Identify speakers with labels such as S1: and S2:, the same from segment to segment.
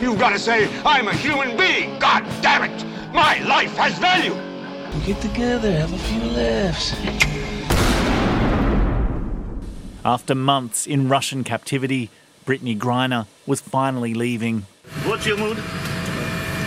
S1: You've got to say, I'm a human being. God damn it. My life has value.
S2: We get together, have a few laughs.
S3: After months in Russian captivity, Brittney Griner was finally leaving.
S4: What's your mood?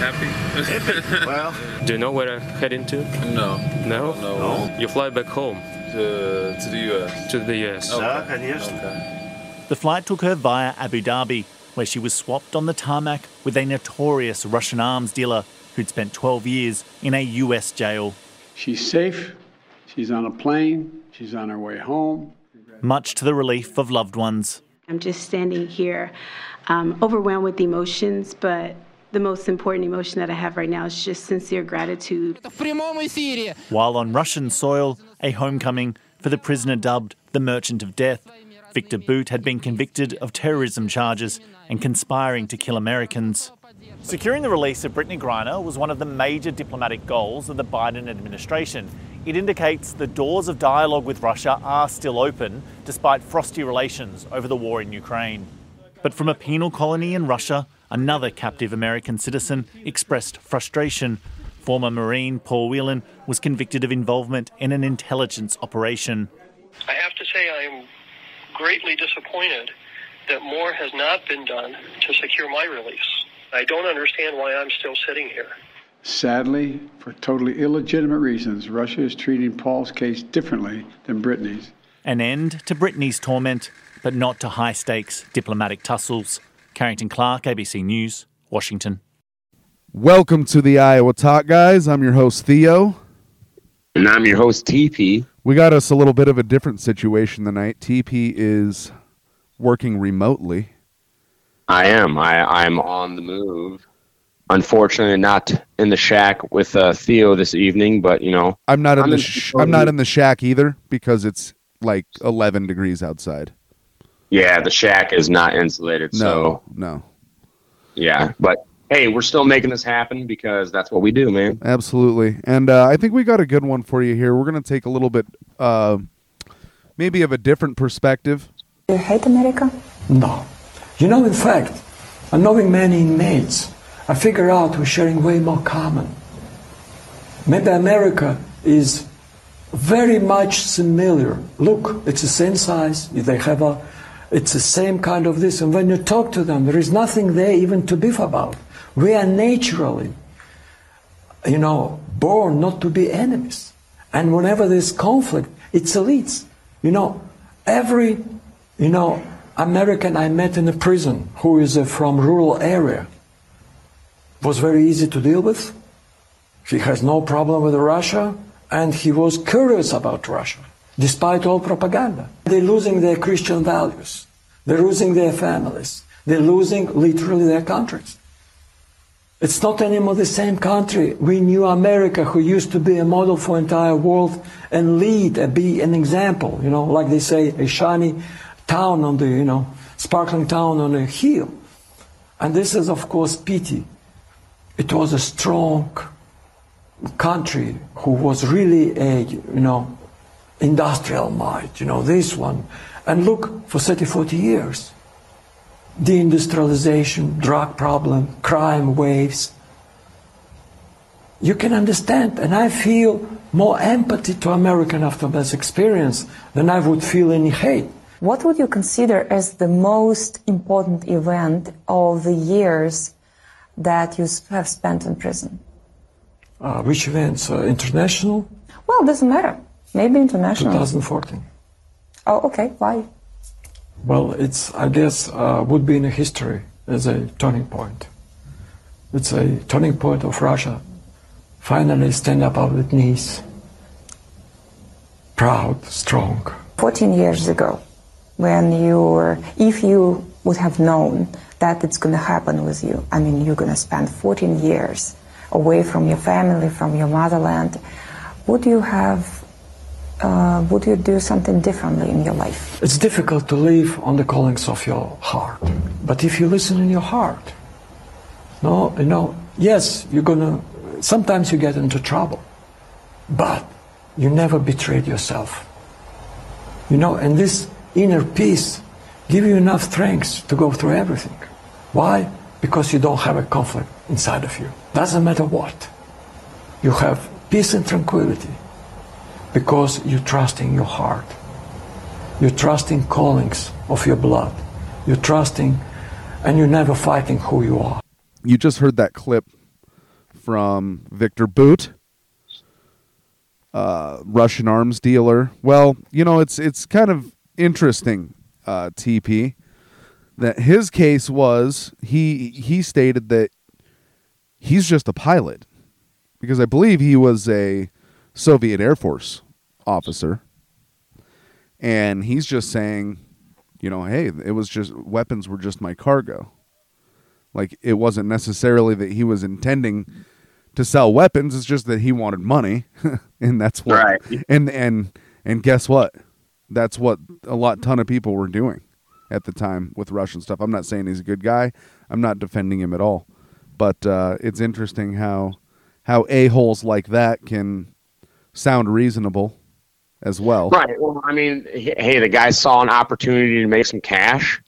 S5: Happy.
S4: well,
S5: do you know where I'm heading to?
S6: No.
S5: No?
S6: No. no.
S5: You fly back home.
S6: To, to the US.
S5: To the US.
S4: Oh, okay. Okay.
S3: The flight took her via Abu Dhabi, where she was swapped on the tarmac with a notorious Russian arms dealer who'd spent 12 years in a US jail.
S7: She's safe. She's on a plane. She's on her way home.
S3: Much to the relief of loved ones.
S8: I'm just standing here, um, overwhelmed with emotions, but the most important emotion that I have right now is just sincere gratitude.
S3: While on Russian soil, a homecoming for the prisoner dubbed the Merchant of Death. Victor Bout had been convicted of terrorism charges and conspiring to kill Americans. Securing the release of Brittney Griner was one of the major diplomatic goals of the Biden administration. It indicates the doors of dialogue with Russia are still open despite frosty relations over the war in Ukraine. But from a penal colony in Russia, another captive American citizen expressed frustration. Former Marine Paul Whelan was convicted of involvement in an intelligence operation.
S9: I have to say I am greatly disappointed that more has not been done to secure my release. I don't understand why I'm still sitting here.
S7: Sadly, for totally illegitimate reasons, Russia is treating Paul's case differently than Brittney's.
S3: An end to Brittney's torment, but not to high stakes diplomatic tussles. Carrington Clarke, ABC News, Washington.
S10: Welcome to the Iowa Talk, guys. I'm your host, Theo.
S11: And I'm your host, TP.
S10: We got us a little bit of a different situation tonight. TP is working remotely.
S11: I am. I, I'm on the move. Unfortunately, not in the shack with uh, Theo this evening, but you know,
S10: I'm not in
S11: I'm
S10: the
S11: in
S10: sh- I'm not in the shack either because it's like 11 degrees outside.
S11: yeah, the shack is not insulated.
S10: No,
S11: So
S10: no,
S11: yeah, but hey, we're still making this happen because that's what we do, man.
S10: absolutely. And uh, I think we got a good one for you here. We're gonna take a little bit, uh, maybe of a different perspective.
S12: You hate America?
S13: No. You know, in fact, I'm knowing many inmates. I figure out we're sharing way more common. Maybe America is very much similar. Look, it's the same size. They have a, it's the same kind of this. And when you talk to them, there is nothing there even to beef about. We are naturally, you know, born not to be enemies. And whenever there's conflict, it's elites. You know, every, you know, American I met in a prison who is uh, from rural area was very easy to deal with. He has no problem with Russia, and he was curious about Russia, despite all propaganda. They're losing their Christian values. They're losing their families. They're losing literally their countries. It's not anymore the same country. We knew America, who used to be a model for entire world and lead and be an example. You know, like they say, a shiny town on the, you know, sparkling town on a hill. And this is, of course, pity. It was a strong country who was really a, you know, industrial might, you know, this one. And look, for 30, 40 years, deindustrialization, drug problem, crime waves. You can understand, and I feel more empathy to American after this experience than I would feel any hate.
S12: What would you consider as the most important event of the years that you have spent in prison?
S13: Uh, which events? Uh, international?
S12: Well, doesn't matter. Maybe international.
S13: 2014.
S12: Oh, okay. Why?
S13: Well, it's, I guess, uh, would be in history as a turning point. It's a turning point of Russia. Finally stand up on its knees. Proud, strong.
S12: 14 years ago, when you were, if you would have known that it's going to happen with you, I mean, you're going to spend 14 years away from your family, from your motherland, would you have, uh, would you do something differently in your life?
S13: It's difficult to live on the callings of your heart. But if you listen in your heart, no, you know, yes, you're gonna, sometimes you get into trouble, but you never betrayed yourself. You know, and this inner peace give you enough strength to go through everything. Why? Because you don't have a conflict inside of you. Doesn't matter what. You have peace and tranquility because you trust in your heart. You trust in callings of your blood. You're trusting and you're never fighting who you are.
S10: You just heard that clip from Victor Bout, uh, Russian arms dealer. Well, you know, it's it's kind of interesting, uh, TP, that his case was he he stated that he's just a pilot because I believe he was a Soviet Air Force officer, and he's just saying, you know, hey, it was just weapons were just my cargo. Like it wasn't necessarily that he was intending to sell weapons. It's just that he wanted money, and that's what.
S11: Right.
S10: And and and guess what? That's what a lot ton of people were doing at the time with Russian stuff. I'm not saying he's a good guy. I'm not defending him at all, but uh, it's interesting how how a holes like that can sound reasonable as well.
S11: Right. Well, I mean, hey, the guy saw an opportunity to make some cash,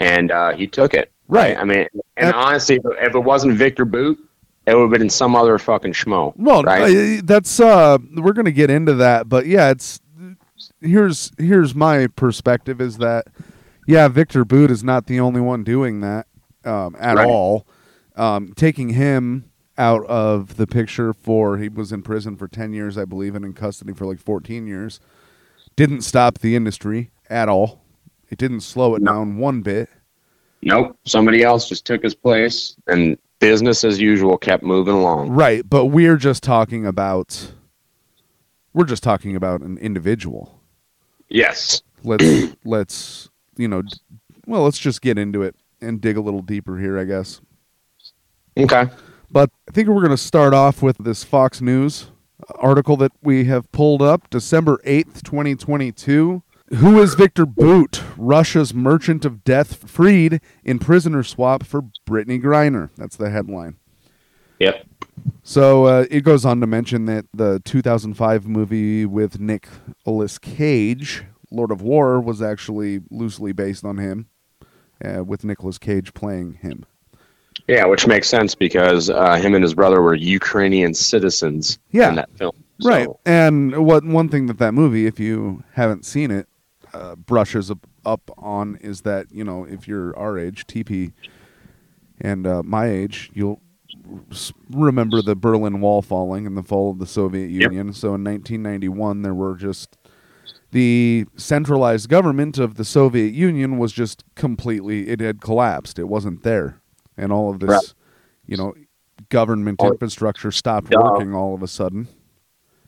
S11: and uh, he took it.
S10: Right.
S11: I mean, and honestly, if it- wasn't Victor Bout, it would have been some other fucking schmo.
S10: Well,
S11: right?
S10: that's uh we're going to get into that, but yeah, it's here's here's my perspective is that yeah, Victor Bout is not the only one doing that um, at
S11: Right.
S10: all. Um, taking him out of the picture for he was in prison for 10 years, I believe, and in custody for like 14 years. Didn't stop the industry at all. It didn't slow it down one bit.
S11: Nope. Somebody else just took his place, and business as usual kept moving along.
S10: Right, but we're just talking about we're just talking about an individual.
S11: Yes.
S10: Let's let's you know, well, let's just get into it and dig a little deeper here, I guess.
S11: Okay.
S10: But I think we're going to start off with this Fox News article that we have pulled up, December 8th, 2022. Who is Victor Bout, Russia's merchant of death, freed in prisoner swap for Brittney Griner? That's the headline.
S11: Yep.
S10: So uh, it goes on to mention that the 2005 movie with Nicolas Cage, Lord of War, was actually loosely based on him, uh, with Nicolas Cage playing him.
S11: Yeah, which makes sense because uh, him and his brother were Ukrainian citizens
S10: Yeah.
S11: in that film.
S10: Right. And what one thing that that movie, if you haven't seen it, uh, brushes up, up on is that you know if you're our age, TP, and uh, my age, you'll remember the Berlin Wall falling and the fall of the Soviet Union. So in 1991, there were just the centralized government of the Soviet Union was just completely it had collapsed. It wasn't there, and all of this,
S11: Right.
S10: you know, government
S11: All-
S10: infrastructure stopped working all of a sudden.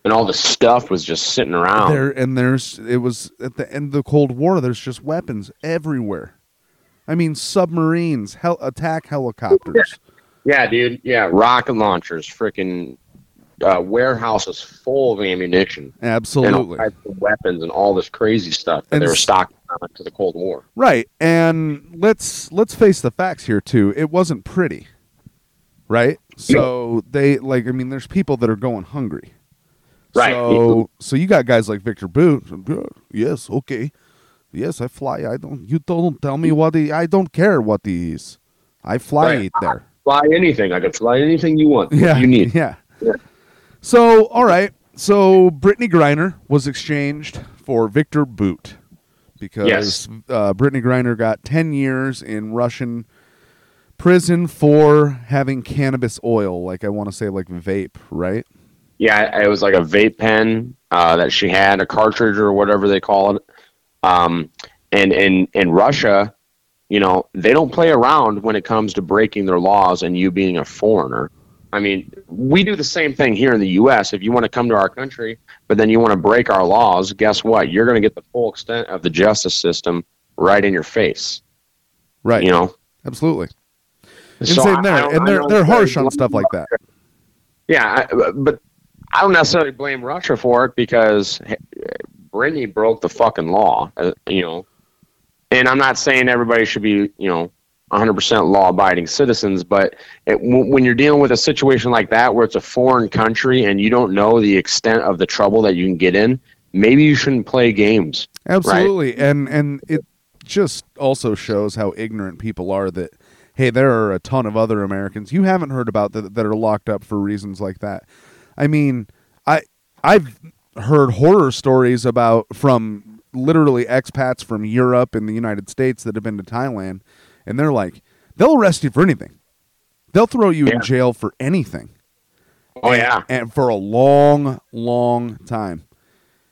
S11: And all the stuff was just sitting around.
S10: There and there's it was at the end of the Cold War. There's just weapons everywhere. I mean, submarines, hel- attack helicopters.
S11: Yeah, dude. Yeah, rocket launchers, freaking uh, warehouses full of ammunition. And all
S10: Absolutely.
S11: types of weapons and all this crazy stuff that
S10: And
S11: they were
S10: s-
S11: to the Cold War.
S10: Right, and let's let's face the facts here too. It wasn't pretty, right? So they like. I mean, there's people that are going hungry.
S11: Right.
S10: So so you got guys like Victor Bout. Yes, okay. Yes, I fly. I don't. You don't tell me what he. I don't care what he is. I fly
S11: Right.
S10: it there.
S11: Fly anything. I could fly anything you want.
S10: Yeah,
S11: You need.
S10: Yeah.
S11: Yeah.
S10: So, all right. So, Brittney Griner was exchanged for Victor Bout because
S11: Yes.
S10: uh, Brittney Griner got 10 years in Russian prison for having cannabis oil, like I want to say, like vape, right?
S11: Yeah, it was like a vape pen uh, that she had, a cartridge or whatever they call it. Um, and in in Russia, you know, they don't play around when it comes to breaking their laws and you being a foreigner. I mean, we do the same thing here in the U.S. If you want to come to our country, but then you want to break our laws, guess what? You're going to get the full extent of the justice system right in your face.
S10: Right.
S11: You know.
S10: Absolutely. And
S11: So
S10: same
S11: I- I
S10: there,
S11: don't-
S10: and they're they're harsh on stuff like that.
S11: Yeah, I, but I don't necessarily blame Russia for it because Brittney broke the fucking law, uh, you know. And I'm not saying everybody should be, you know, 100% law-abiding citizens, but it, w- when you're dealing with a situation like that where it's a foreign country and you don't know the extent of the trouble that you can get in, maybe you shouldn't play games. right?
S10: Absolutely, and and it just also shows how ignorant people are. That hey, there are a ton of other Americans you haven't heard about that that are locked up for reasons like that. I mean, I I've heard horror stories about from literally expats from Europe and the United States that have been to Thailand, and they're like, they'll arrest you for anything. They'll throw you in jail for anything.
S11: Oh yeah,
S10: and for a long, long time.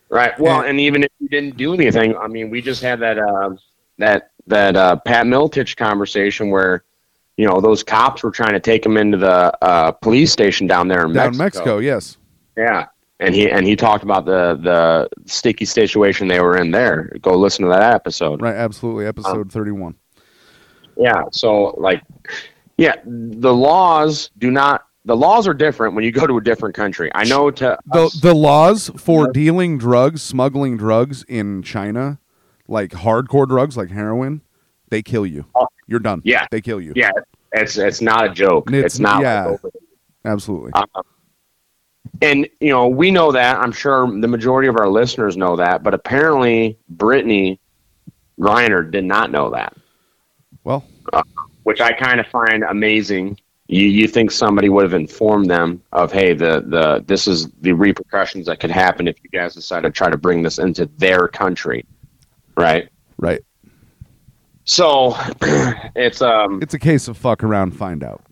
S11: Right. Well, and even if you didn't do anything, I mean, we just had that uh, that that uh, Pat Miletich conversation where, you know, those cops were trying to take him into the uh, police station down there in
S10: Down
S11: Mexico.
S10: Mexico, yes.
S11: Yeah, and he and he talked about the the sticky situation they were in there. Go listen to that episode.
S10: Right, absolutely. Episode
S11: Um,
S10: 31.
S11: Yeah. So like, yeah, the laws do not. The laws are different when you go to a different country. I know to
S10: The, the laws for dealing drugs, smuggling drugs in China, like hardcore drugs like heroin, they kill you. You're done.
S11: Yeah.
S10: They kill you.
S11: yeah, it's it's not a joke.
S10: It's-
S11: It's, not.
S10: yeah. Absolutely.
S11: Um, and you know, we know that. I'm sure the majority of our listeners know that, but apparently, Brittney Griner did not know that.
S10: Well,
S11: uh, which I kind of find amazing. You you think somebody would have informed them of, hey, the the this is the repercussions that could happen if you guys decide to try to bring this into their country, right?
S10: Right.
S11: So it's um
S10: It's a case of fuck around, find out.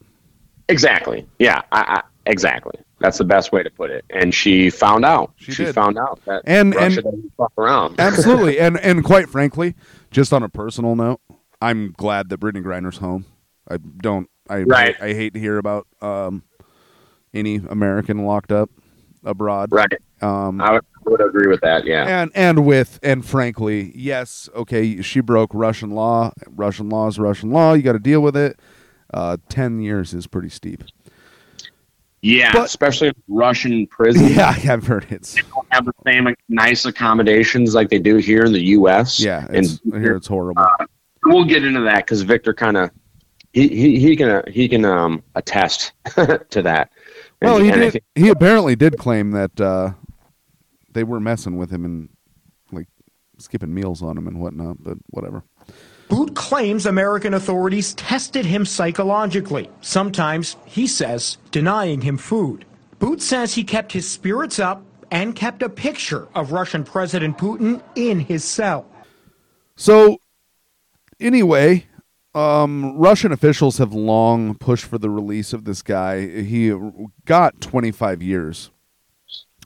S11: exactly yeah I, I, exactly that's the best way to put it. And she found out. She,
S10: did.
S11: found out that
S10: And-
S11: Russia
S10: and-
S11: doesn't fuck around.
S10: Absolutely. and and quite frankly, just on a personal note, I'm glad that Brittney Griner's home. I don't I
S11: Right.
S10: I, I hate to hear about um any American locked up abroad.
S11: Right.
S10: Um
S11: I would, would agree with that. Yeah.
S10: and and with and frankly, yes, okay, she broke Russian law. Russian law is Russian law. You got to deal with it. Uh, Ten years is pretty steep.
S11: Yeah, especially Russian prisons.
S10: Yeah, I've heard it's.
S11: They don't have the same nice accommodations like they do here in the U.S.
S10: Yeah, it's, I hear it's horrible.
S11: Uh, we'll get into that because Victor kind of he, he he can uh, he can um attest to that. And-
S10: well, he
S11: and
S10: did.
S11: think-
S10: He apparently did claim that uh, they were messing with him and like skipping meals on him and whatnot. But whatever.
S4: Bout claims American authorities tested him psychologically, sometimes, he says, denying him food. Bout says he kept his spirits up and kept a picture of Russian President Putin in his cell.
S10: So, anyway, um, Russian officials have long pushed for the release of this guy. He got 25 years.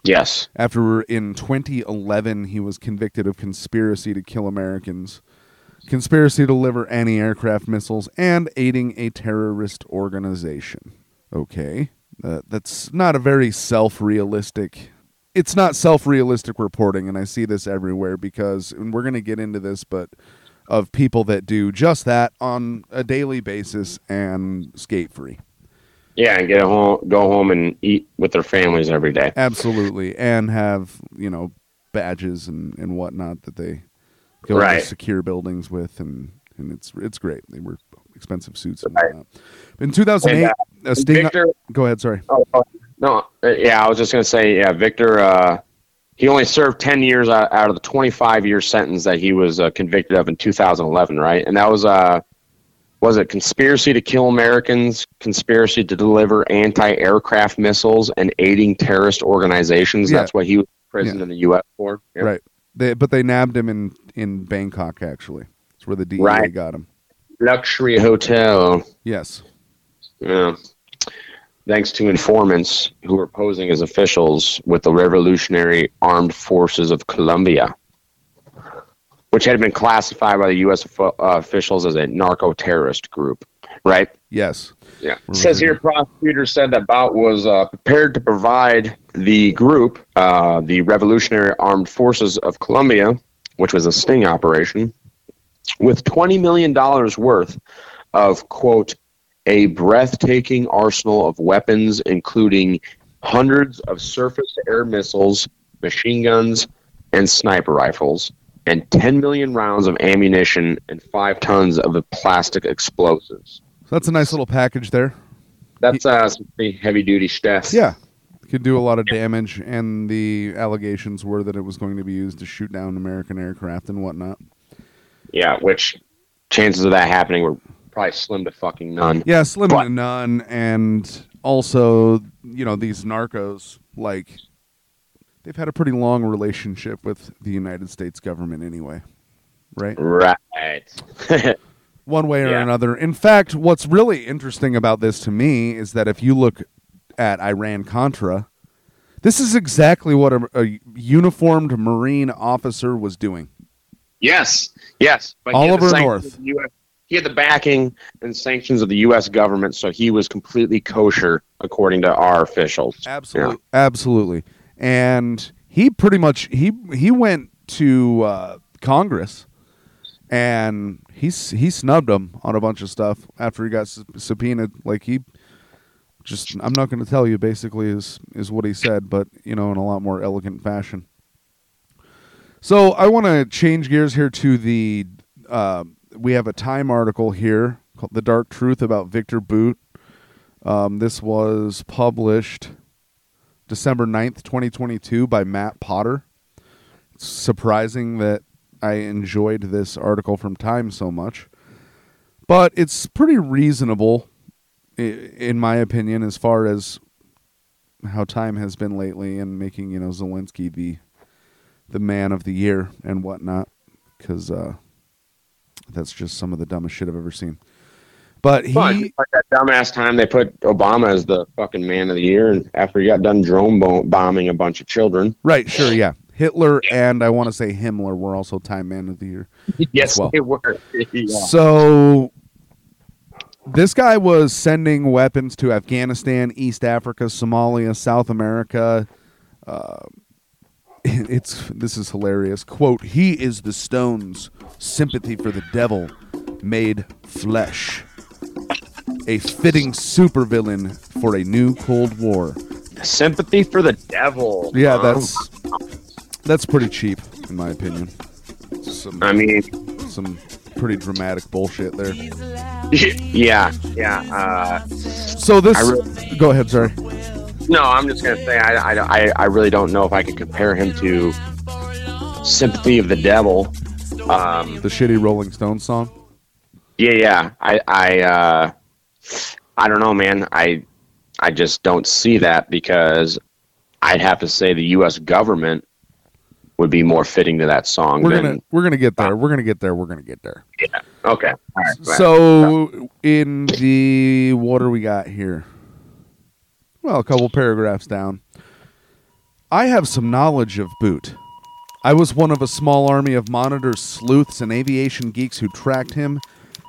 S11: Yes.
S10: After in 2011, he was convicted of conspiracy to kill Americans, conspiracy to deliver anti aircraft missiles, and aiding a terrorist organization. Okay. Uh, that's not a very self realistic. It's not self realistic reporting, and I see this everywhere because, and we're going to get into this, but of people that do just that on a daily basis and skate free.
S11: yeah, and get home, go home and eat with their families every day.
S10: Absolutely, and have you know badges and, and whatnot that they go
S11: Right.
S10: to secure buildings with, and and it's it's great. They were expensive suits and whatnot. In 2008,
S11: And, uh,
S10: a Sting.
S11: Victor-
S10: go ahead. Sorry.
S11: Oh, oh, no, uh, yeah, I was just gonna say, yeah, Victor. Uh, he only served ten years out, out of the twenty-five year sentence that he was uh, convicted of in 2011, right? And that was uh, was it conspiracy to kill Americans, conspiracy to deliver anti-aircraft missiles, and aiding terrorist organizations?
S10: Yeah.
S11: That's what he was imprisoned in the U.S. for. Yeah.
S10: Right. They, but they nabbed him in in Bangkok. Actually, that's where the DEA
S11: Right.
S10: got him.
S11: luxury hotel.
S10: Yes.
S11: Yeah. Thanks to informants who were posing as officials with the Revolutionary Armed Forces of Colombia, which had been classified by the U.S. uh, officials as a narco terrorist group, right?
S10: Yes.
S11: Yeah. It says here, prosecutors said that Bout was uh, prepared to provide the group, uh, the Revolutionary Armed Forces of Colombia, which was a sting operation, with $20 million worth of, quote, a breathtaking arsenal of weapons, including hundreds of surface to air missiles, machine guns, and sniper rifles, and 10 million rounds of ammunition and five tons of plastic explosives.
S10: So that's a nice little package there.
S11: That's uh, some heavy duty stuff.
S10: Yeah. Could do a lot of damage, and the allegations were that it was going to be used to shoot down American aircraft and whatnot.
S11: Yeah, which chances of that happening were probably slim to fucking none.
S10: Yeah, slim to none, and also, you know, these narcos, like, they've had a pretty long relationship with the United States government anyway, right?
S11: Right.
S10: One way or
S11: Yeah.
S10: another. In fact, what's really interesting about this to me is that if you look at Iran Contra, this is exactly what a, a uniformed Marine officer was doing.
S11: Yes, yes. But he
S10: All over North.
S11: US he had the backing and sanctions of the U.S. government, so he was completely kosher, according to our officials.
S10: Absolutely, absolutely. And he pretty much he he went to uh, Congress, and he he snubbed him on a bunch of stuff after he got subpoenaed. Like he just I'm not going to tell you. Basically, is is what he said, but you know, in a lot more elegant fashion. So I want to change gears here to the. Uh, we have a Time article here called "The Dark Truth About Victor Bout." Um, this was published December 9th, 2022 by Matt Potter. It's surprising that I enjoyed this article from Time so much. But it's pretty reasonable in my opinion as far as how Time has been lately and making, you know, Zelensky the the man of the year and whatnot cuz uh that's just some of the dumbest shit I've ever seen. But he.
S11: Like that dumbass time they put Obama as the fucking man of the year, and after he got done drone bombing a bunch of children.
S10: Right, sure, yeah. Hitler and I want to say Himmler were also Time Man of the Year.
S11: Yes,
S10: well.
S11: they were. Yeah.
S10: So this guy was sending weapons to Afghanistan, East Africa, Somalia, South America. Uh, it's this is hilarious. Quote: He is the Stones' sympathy for the devil made flesh. A fitting supervillain for a new Cold War.
S11: Sympathy for the devil.
S10: Yeah, that's that's pretty cheap, in my opinion. Some,
S11: I mean,
S10: some pretty dramatic bullshit there.
S11: yeah, yeah. Uh,
S10: So this,
S11: really-
S10: go ahead. Sorry.
S11: no, I'm just gonna say I, I, I, I really don't know if I could compare him to Sympathy of the Devil. Um,
S10: The shitty Rolling Stones song.
S11: Yeah, yeah. I I uh I don't know, man. I I just don't see that because I'd have to say the US government would be more fitting to that song
S10: We're
S11: than
S10: gonna we're gonna get there. We're gonna get there. We're gonna get there.
S11: yeah. Okay. All right. right.
S10: So in the what do we got here? Well, a couple paragraphs down. I have some knowledge of Bout. I was one of a small army of monitors, sleuths, and aviation geeks who tracked him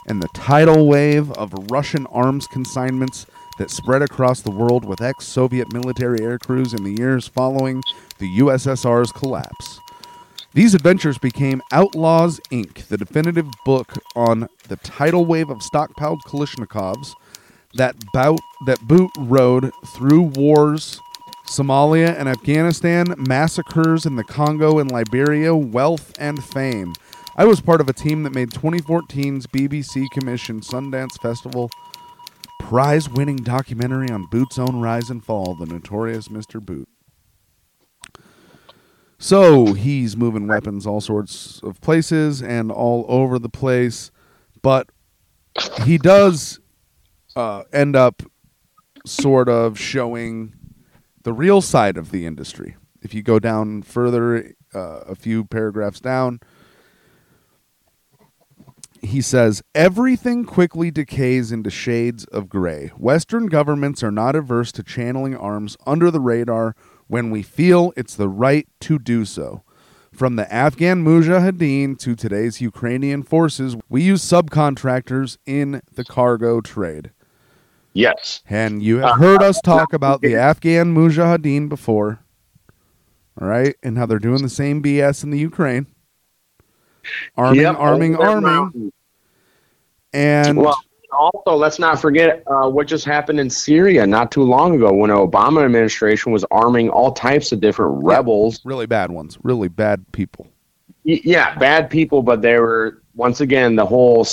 S10: and the tidal wave of Russian arms consignments that spread across the world with ex Soviet military aircrews in the years following the USSR's collapse. These adventures became Outlaws Inc., the definitive book on the tidal wave of stockpiled Kalashnikovs that Bout that Bout rode through wars, Somalia and Afghanistan, massacres in the Congo and Liberia, wealth and fame. I was part of a team that made 2014's BBC commissioned Sundance Festival prize-winning documentary on Bout's own rise and fall, the notorious Mr. Bout. So he's moving weapons all sorts of places and all over the place, but he does uh, end up sort of showing the real side of the industry. If you go down further, uh, a few paragraphs down, he says everything quickly decays into shades of gray. Western governments are not averse to channeling arms under the radar when we feel it's the right to do so. From the Afghan Mujahideen to today's Ukrainian forces, we use subcontractors in the cargo trade.
S11: Yes.
S10: And you have heard us talk about the Afghan Mujahideen before. All right? And how they're doing the same BS in the Ukraine. Arming,
S11: Yep,
S10: arming, arming.
S11: mountain.
S10: And
S11: well, also let's not forget uh, what just happened in Syria not too long ago when the Obama administration was arming all types of different rebels.
S10: really bad ones, really bad people.
S11: Y- yeah, bad people, but they were once again the whole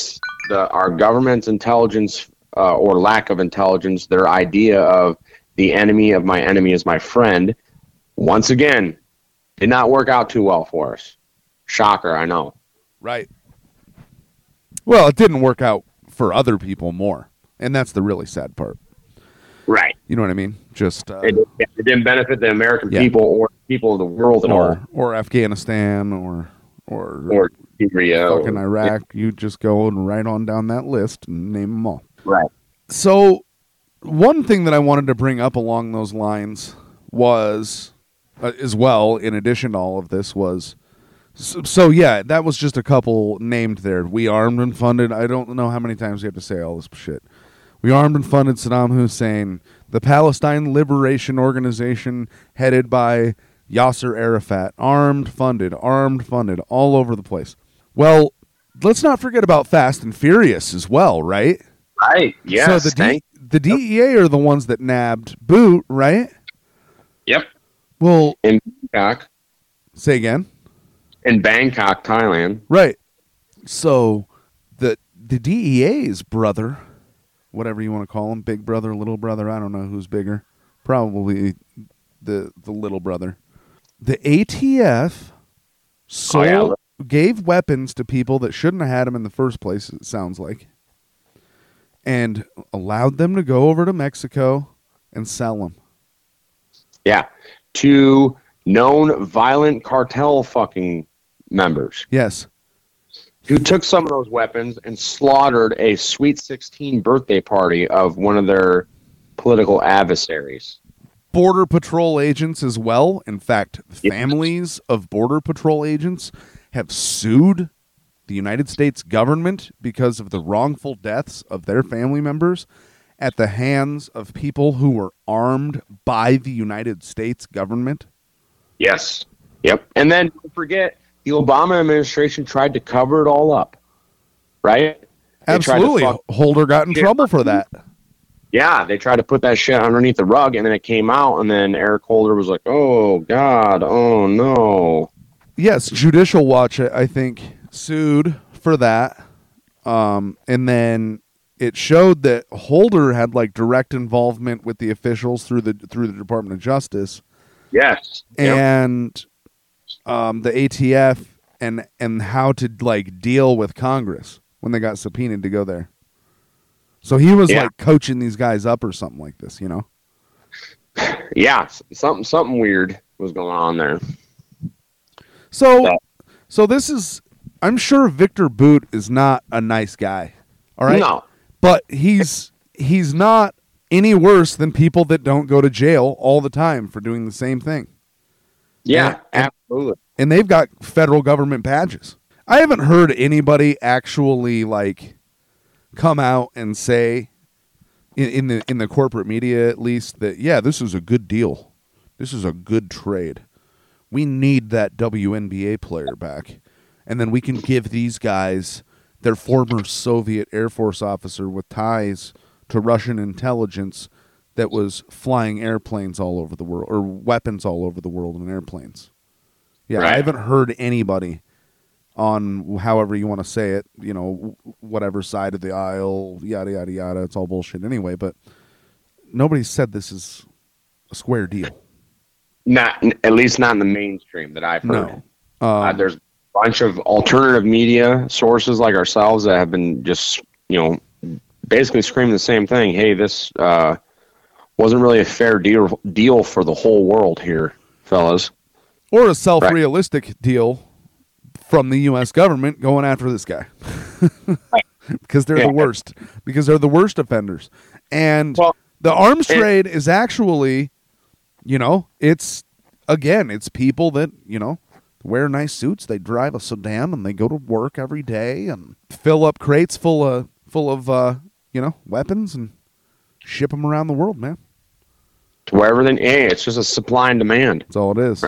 S11: the our government's intelligence uh, or lack of intelligence, their idea of the enemy of my enemy is my friend. Once again, did not work out too well for us. Shocker, I know.
S10: Right. Well, it didn't work out for other people more. And that's the really sad part.
S11: Right.
S10: You know what I mean? Just uh,
S11: It, it didn't benefit the American
S10: Yeah.
S11: people or people of the world at all.
S10: or or Afghanistan or or
S11: Or Syria. or-
S10: fucking Iraq. You just go and right on down that list and name them all.
S11: Right.
S10: So, one thing that I wanted to bring up along those lines was, uh, as well, in addition to all of this, was so, so yeah, that was just a couple named there. We armed and funded. I don't know how many times we have to say all this shit. We armed and funded Saddam Hussein, the Palestine Liberation Organization headed by Yasser Arafat. Armed, funded, armed, funded, all over the place. Well, let's not forget about Fast and Furious as well, right?
S11: Right. Yes.
S10: so the D- the DEA are the ones that nabbed Bout, right?
S11: Yep.
S10: Well,
S11: in Bangkok.
S10: Say again.
S11: In Bangkok, Thailand.
S10: Right. So the the DEA's brother, whatever you want to call him, big brother, little brother, I don't know who's bigger. Probably the the little brother. The ATF sold
S11: Oh, yeah.
S10: gave weapons to people that shouldn't have had them in the first place, it sounds like. And allowed them to go over to Mexico and sell them.
S11: Yeah. To known violent cartel fucking members
S10: Yes.
S11: who took some of those weapons and slaughtered a Sweet 16 birthday party of one of their political adversaries.
S10: Border Patrol agents as well. In fact, families of Border Patrol agents have sued the United States government because of the wrongful deaths of their family members at the hands of people who were armed by the United States government.
S11: Yes. Yep. And then don't forget, the Obama administration tried to cover it all up. Right? They
S10: Absolutely.
S11: fuck-
S10: Holder got in
S11: Yeah.
S10: trouble for that.
S11: Yeah, they tried to put that shit underneath the rug, and then it came out, and then Eric Holder was like, "Oh God, oh no."
S10: Yes, Judicial Watch, I think, sued for that. Um, and then it showed that Holder had like direct involvement with the officials through the through the Department of Justice
S11: Yes.
S10: And um, the ATF and and how to like deal with Congress when they got subpoenaed to go there. So he was
S11: Yeah.
S10: like coaching these guys up or something like this, you know.
S11: yeah, something something weird was going on there.
S10: So, so this is. I'm sure Victor Bout is not a nice guy. All right.
S11: No.
S10: But he's he's not any worse than people that don't go to jail all the time for doing the same thing.
S11: Yeah,
S10: And-
S11: absolutely.
S10: And they've got federal government badges. I haven't heard anybody actually like come out and say in, in the in the corporate media at least that yeah, this is a good deal. This is a good trade. We need that WNBA player back. And then we can give these guys their former Soviet Air Force officer with ties to Russian intelligence that was flying airplanes all over the world or weapons all over the world in airplanes. Yeah, I haven't heard anybody on however you want to say it, you know, whatever side of the aisle, yada yada yada. It's all bullshit anyway, but nobody said this is a square deal.
S11: Not at least not in the mainstream that I've heard.
S10: No.
S11: uh,
S10: Um,
S11: there's a bunch of alternative media sources like ourselves that have been just you know basically screaming the same thing. Hey, this uh, wasn't really a fair deal deal for the whole world here, fellas.
S10: or a self-realistic deal from the U.S. government going after this guy because they're
S11: Yeah.
S10: the worst. Because they're the worst offenders. And the arms trade is actually, you know, it's again, it's people that you know wear nice suits. They drive a sedan and they go to work every day and fill up crates full of full of uh, you know weapons and ship them around the world, man.
S11: To wherever they, hey, it's just a supply and demand.
S10: That's all it is.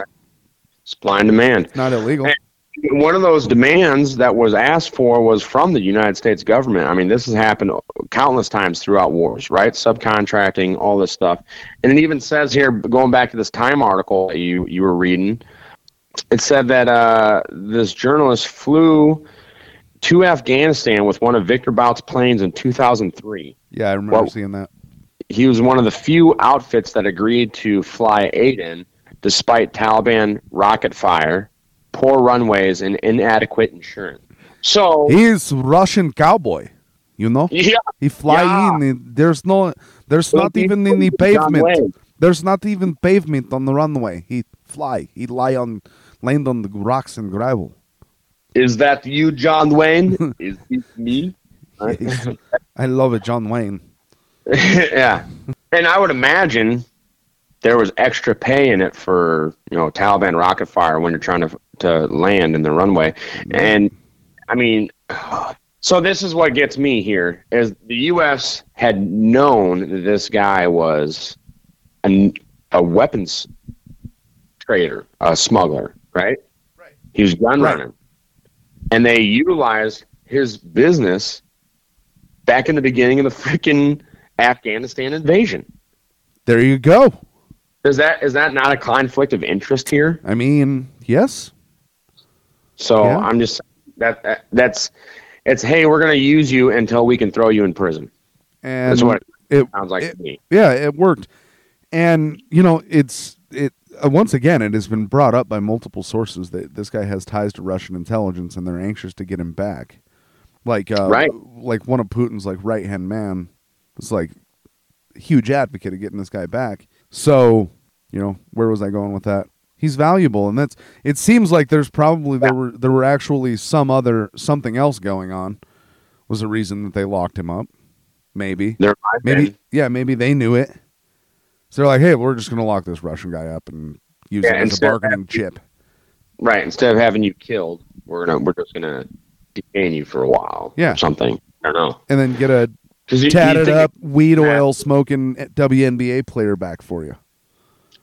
S11: Supply and demand.
S10: Not illegal.
S11: And one of those demands that was asked for was from the United States government. I mean, this has happened countless times throughout wars, right? Subcontracting, all this stuff. And it even says here, going back to this Time article that you, you were reading, it said that uh, this journalist flew to Afghanistan with one of Victor Bout's planes in 2003.
S10: Yeah, I remember
S11: Well-
S10: seeing that.
S11: He was one of the few outfits that agreed to fly Aden despite Taliban rocket fire, poor runways, and inadequate insurance. So
S10: He's Russian cowboy, you know.
S11: Yeah.
S10: He fly
S11: Yeah.
S10: in. There's no. There's
S11: Well,
S10: not even any pavement. There's not even pavement on the runway. He fly. He lie on, land on the rocks and gravel.
S11: is that you, John Wayne? is it me?
S10: I love it, John Wayne.
S11: yeah, and I would imagine there was extra pay in it for you know Taliban rocket fire when you're trying to to land in the runway, mm-hmm. and I mean, so this is what gets me here is the U.S. had known that this guy was a, a weapons trader, a smuggler, right? Right. He was gun
S10: Right.
S11: running, and they utilized his business back in the beginning of the freaking Afghanistan invasion.
S10: There you go.
S11: Is that is that not a conflict of interest here?
S10: I mean, yes.
S11: So
S10: Yeah.
S11: I'm just that, that that's it's hey we're gonna use you until we can throw you in prison.
S10: And
S11: That's what
S10: it
S11: sounds like to me.
S10: Yeah, it worked. And you know, it's it once again it has been brought up by multiple sources that this guy has ties to Russian intelligence and they're anxious to get him back. Like uh
S11: Right.
S10: like one of Putin's like right-hand man was like a huge advocate of getting this guy back. So, you know, where was I going with that? He's valuable and that's it seems like there's probably there were there were actually some other something else going on was the reason that they locked him up. Maybe.
S11: There
S10: maybe
S11: been.
S10: yeah, maybe they knew it. So they're like, hey, we're just gonna lock this Russian guy up and use
S11: Yeah,
S10: it as a bargaining chip.
S11: Right. Instead of having you killed, we're gonna we're just gonna detain you for a while.
S10: Yeah.
S11: Or something. I don't know.
S10: And then get a
S11: you- you
S10: tatted
S11: think
S10: up
S11: it-
S10: weed oil smoking WNBA player back for you.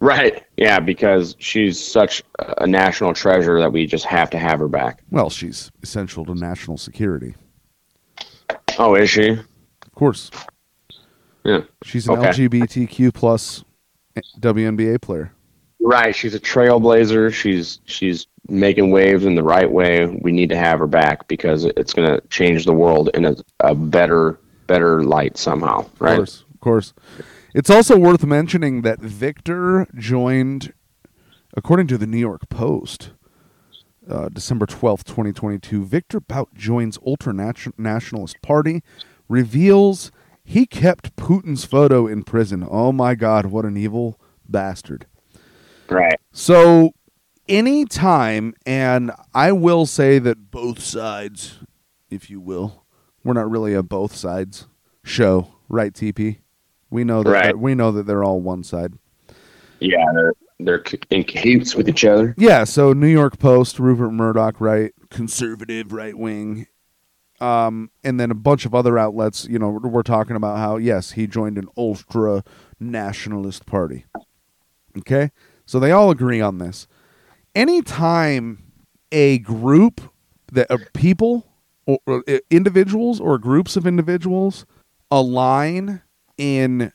S11: Right. Yeah, because she's such a national treasure that we just have to have her back.
S10: Well, she's essential to national security.
S11: Oh, is she?
S10: Of course.
S11: Yeah.
S10: She's an
S11: Okay.
S10: LGBTQ plus WNBA player.
S11: Right. She's a trailblazer. She's she's making waves in the right way. We need to have her back because it's going to change the world in a, a better better light somehow. Right.
S10: Of course, of course. It's also worth mentioning that Victor joined, according to the New York Post, uh, December twelfth, twenty twenty two. Victor Bout joins Ultra Nationalist Party, reveals he kept Putin's photo in prison. Oh my God, what an evil bastard!
S11: Right.
S10: So, anytime, and I will say that both sides, if you will, we're not really a both sides show, right? TP, we know that
S11: Right.
S10: we know that they're all one side.
S11: Yeah, they're they're in cahoots with each other.
S10: Yeah. So, New York Post, Rupert Murdoch, right, conservative, right wing. Um, and then a bunch of other outlets, you know, we're talking about how yes, he joined an ultra nationalist party. Okay, so they all agree on this. Anytime a group that uh, people or, or individuals or groups of individuals align in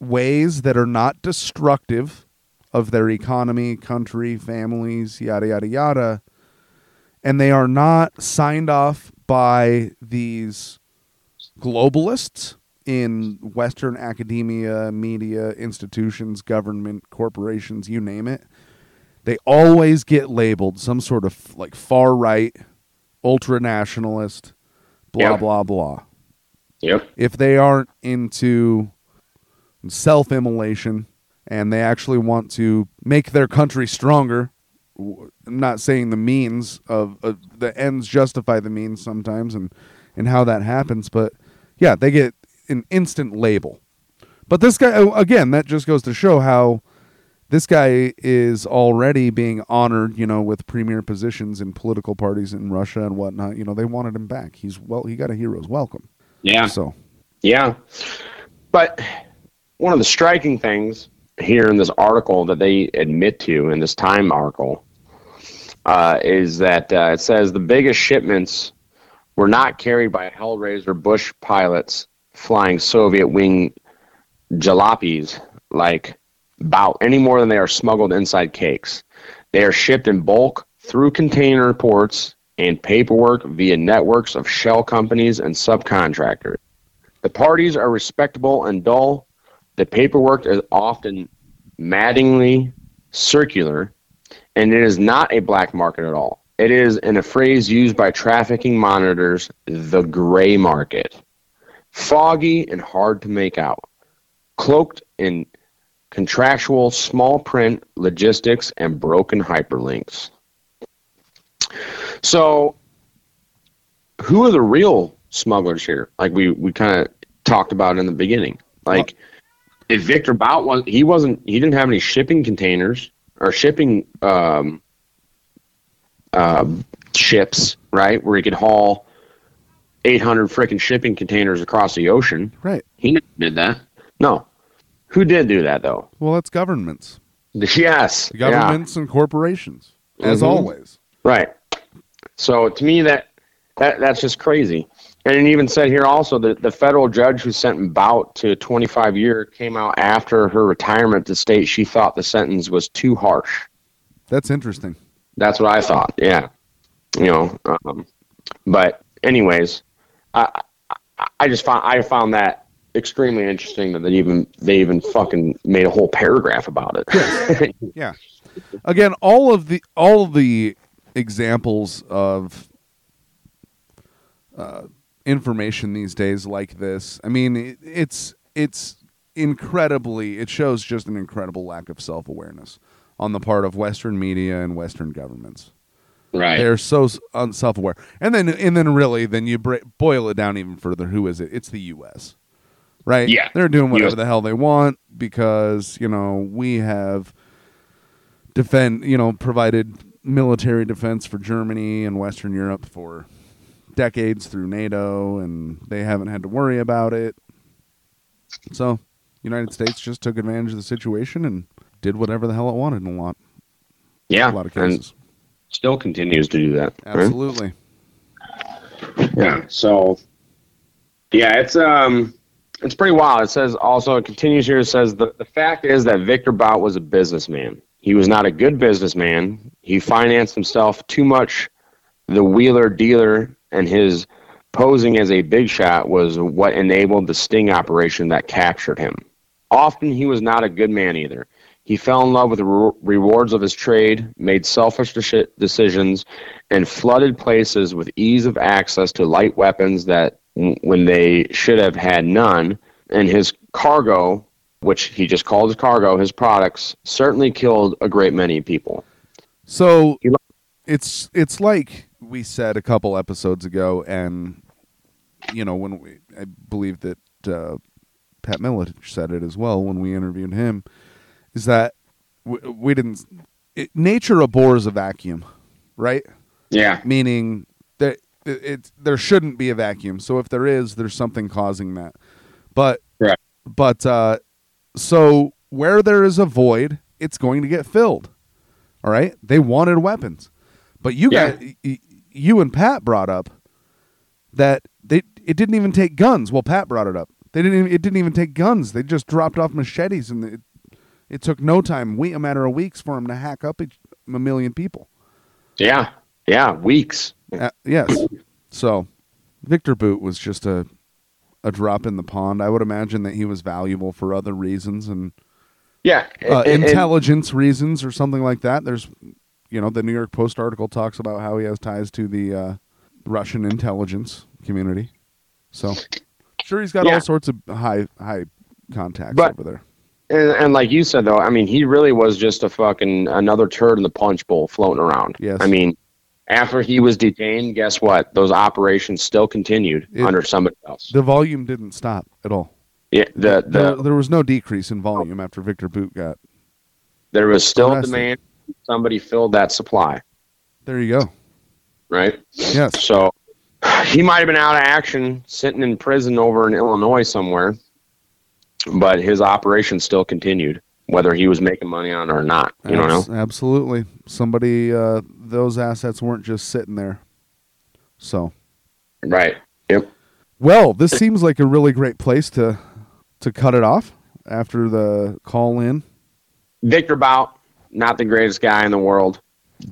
S10: ways that are not destructive of their economy, country, families, yada yada yada, and they are not signed off by these globalists in Western academia, media, institutions, government, corporations, you name it. They always get labeled some sort of like far right, ultra nationalist, blah, blah, blah.
S11: Yep.
S10: If they aren't into self immolation and they actually want to make their country stronger, I'm not saying the means of uh, the ends justify the means sometimes, and and how that happens. But yeah, they get an instant label. But this guy uh, again, that just goes to show how this guy is already being honored, you know, with premier positions in political parties in Russia and whatnot. You know, they wanted him back. He's well, he got a hero's welcome.
S11: Yeah.
S10: So
S11: Yeah. But one of the striking things here in this article that they admit to in this Time article uh, is that uh, it says the biggest shipments were not carried by Hellraiser Bush pilots flying Soviet wing jalopies like Bout any more than they are smuggled inside cakes. They are shipped in bulk through container ports and paperwork via networks of shell companies and subcontractors. The parties are respectable and dull. The paperwork is often maddeningly circular, and it is not a black market at all. It is, in a phrase used by trafficking monitors, the gray market. Foggy and hard to make out, cloaked in contractual small print logistics and broken hyperlinks. So, who are the real smugglers here? Like we, we kind of talked about in the beginning. Like, if Viktor Bout was, he wasn't, he didn't have any shipping containers or shipping um, uh, ships, right? Where he could haul 800 freaking shipping containers across the ocean.
S10: Right.
S11: He did that. No. Who did do that, though?
S10: Well, it's governments.
S11: Yes.
S10: The governments and corporations, as
S11: Mhm.
S10: always.
S11: Right. So to me, that, that that's just crazy. And it even said here also that the federal judge who sentenced Bout to 25 year came out after her retirement to state she thought the sentence was too harsh.
S10: That's interesting.
S11: That's what I thought. Yeah. You know, um, but anyways, I, I I just found I found that extremely interesting that they even they even fucking made a whole paragraph about it.
S10: Yeah. Again, all of the all of the examples of uh, information these days like this. I mean, it, it's it's incredibly. It shows just an incredible lack of self awareness on the part of Western media and Western governments.
S11: Right.
S10: They're so self aware, and then and then really, then you bra- boil it down even further. Who is it? It's the U.S. Right?
S11: Yeah.
S10: They're doing whatever
S11: US.
S10: the hell they want because you know we have defend you know provided military defense for Germany and Western Europe for decades through NATO and they haven't had to worry about it. So, United States just took advantage of the situation and did whatever the hell it wanted in a lot.
S11: Yeah.
S10: A lot of
S11: and
S10: cases.
S11: still continues to do that. right?
S10: Absolutely.
S11: Yeah. So yeah, it's um it's pretty wild. It says also it continues here, it says the, the fact is that Viktor Bout was a businessman. He was not a good businessman. He financed himself too much the wheeler dealer and his posing as a big shot was what enabled the sting operation that captured him. Often he was not a good man either. He fell in love with the re- rewards of his trade, made selfish deci- decisions, and flooded places with ease of access to light weapons that, w- when they should have had none, and his cargo, which he just called his cargo, his products, certainly killed a great many people.
S10: So it's it's like we said a couple episodes ago, and you know when we I believe that uh, Pat Miletich said it as well when we interviewed him, is that we, we didn't. It, nature abhors a vacuum, right?
S11: Yeah.
S10: Meaning that it, it there shouldn't be a vacuum. So if there is, there's something causing that. But
S11: Right.
S10: but uh, so where there is a void, it's going to get filled. All right. They wanted weapons, but you
S11: Yeah.
S10: got y- you and Pat brought up that they it didn't even take guns. Well, Pat brought it up. They didn't. Even, it didn't even take guns. They just dropped off machetes, and it, it took no time, we, a matter of weeks, for them to hack up each, a million people.
S11: Yeah. Yeah. Weeks.
S10: Uh, yes. So Viktor Bout was just a a drop in the pond. I would imagine that he was valuable for other reasons and
S11: Yeah.
S10: uh,
S11: and- and-
S10: intelligence reasons or something like that. There's, you know, the New York Post article talks about how he has ties to the uh, Russian intelligence community. So, sure, he's got
S11: Yeah.
S10: all sorts of high high contacts
S11: But-
S10: over there.
S11: And, and like you said, though, I mean, he really was just a fucking another turd in the punch bowl floating around.
S10: Yes.
S11: I mean, after he was detained, guess what? Those operations still continued
S10: It-
S11: under somebody else.
S10: The volume didn't stop at all.
S11: Yeah, the,
S10: There,
S11: the
S10: there was no decrease in volume after Viktor Bout got.
S11: there was still
S10: arrested.
S11: demand. Somebody filled that supply,
S10: There you go.
S11: right?
S10: Yes.
S11: So he might have been out of action, sitting in prison over in Illinois somewhere, but his operation still continued, whether he was making money on it or not. You don't know?
S10: Absolutely. Somebody, uh, those assets weren't just sitting there. So,
S11: Right. Yep.
S10: well, this seems like a really great place to to cut it off after the call in.
S11: Viktor Bout, not the greatest guy in the world.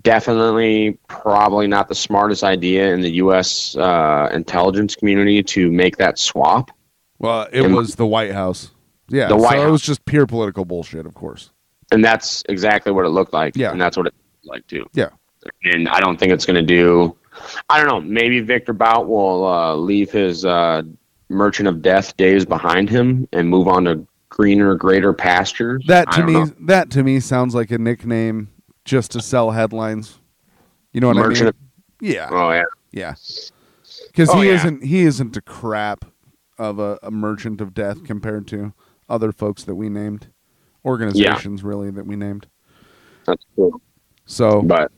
S11: Definitely, probably not the smartest idea in the U.S. Uh, intelligence community to make that swap.
S10: Well, it
S11: And-
S10: was the White House. Yeah,
S11: The White
S10: so it was just pure political bullshit, of course.
S11: And that's exactly what it looked like.
S10: Yeah.
S11: And that's what it looked like, too.
S10: Yeah.
S11: And I don't think it's going to do. I don't know. Maybe Viktor Bout will uh, leave his uh, Merchant of Death days behind him and move on to greener, greater pastures.
S10: That to me,
S11: know.
S10: that to me sounds like a nickname just to sell headlines. You know what
S11: Merchant
S10: I mean?
S11: of-
S10: yeah.
S11: Oh, yeah.
S10: Yeah. Because
S11: Oh,
S10: he
S11: yeah.
S10: isn't he isn't a crap of a, a merchant of death compared to other folks that we named, organizations really that we named.
S11: That's cool.
S10: So,
S11: but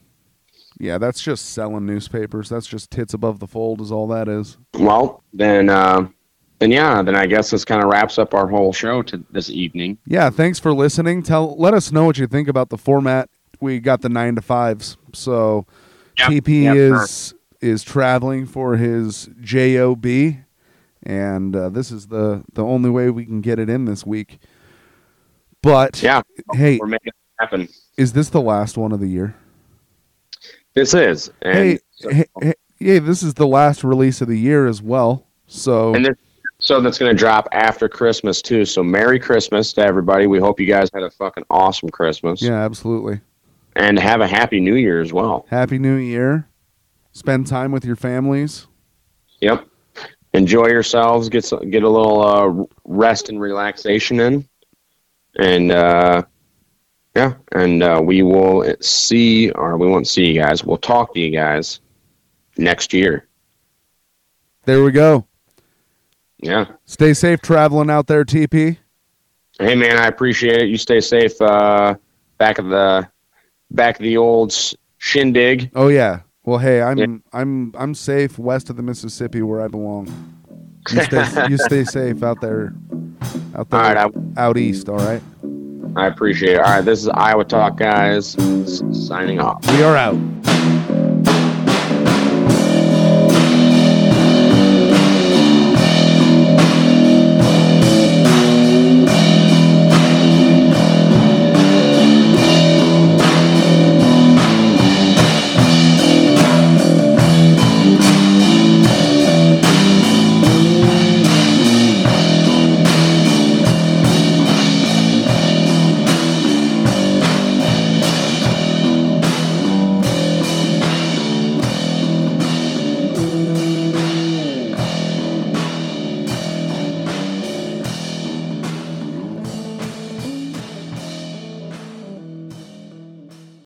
S10: yeah, that's just selling newspapers. That's just tits above the fold, is all that is.
S11: Well, then, uh, then yeah, then I guess this kind of wraps up our whole show to this evening.
S10: Yeah, thanks for listening. Tell let us know what you think about the format. We got the nine to fives. So
S11: Yep,
S10: Teepee
S11: yep,
S10: is is traveling for his job, and uh, this is the the only way we can get it in this week. But
S11: Yeah,
S10: hey,
S11: we're making it happen.
S10: is this the last one of the year?
S11: This is. And
S10: hey,
S11: so,
S10: hey, hey, yeah, this is the last release of the year as well. So
S11: and this, so that's going to drop after Christmas too. So Merry Christmas to everybody. We hope you guys had a fucking awesome Christmas.
S10: yeah, absolutely.
S11: And have a happy New Year as well.
S10: Happy New Year. Spend time with your families.
S11: Yep. Enjoy yourselves. Get some, get a little uh, rest and relaxation in, and uh, yeah, and uh, we will see, or we won't see you guys. We'll talk to you guys next year.
S10: There we go.
S11: Yeah.
S10: Stay safe traveling out there, Teepee.
S11: Hey man, I appreciate it. You stay safe. Uh, back of the back of the old shindig.
S10: Oh yeah. Well, hey, I'm I'm I'm safe west of the Mississippi where I belong. You stay you stay safe out there, out there,
S11: right,
S10: out east. All right.
S11: I appreciate it. All right, this is Iowa Talk, guys. Signing off.
S10: We are out.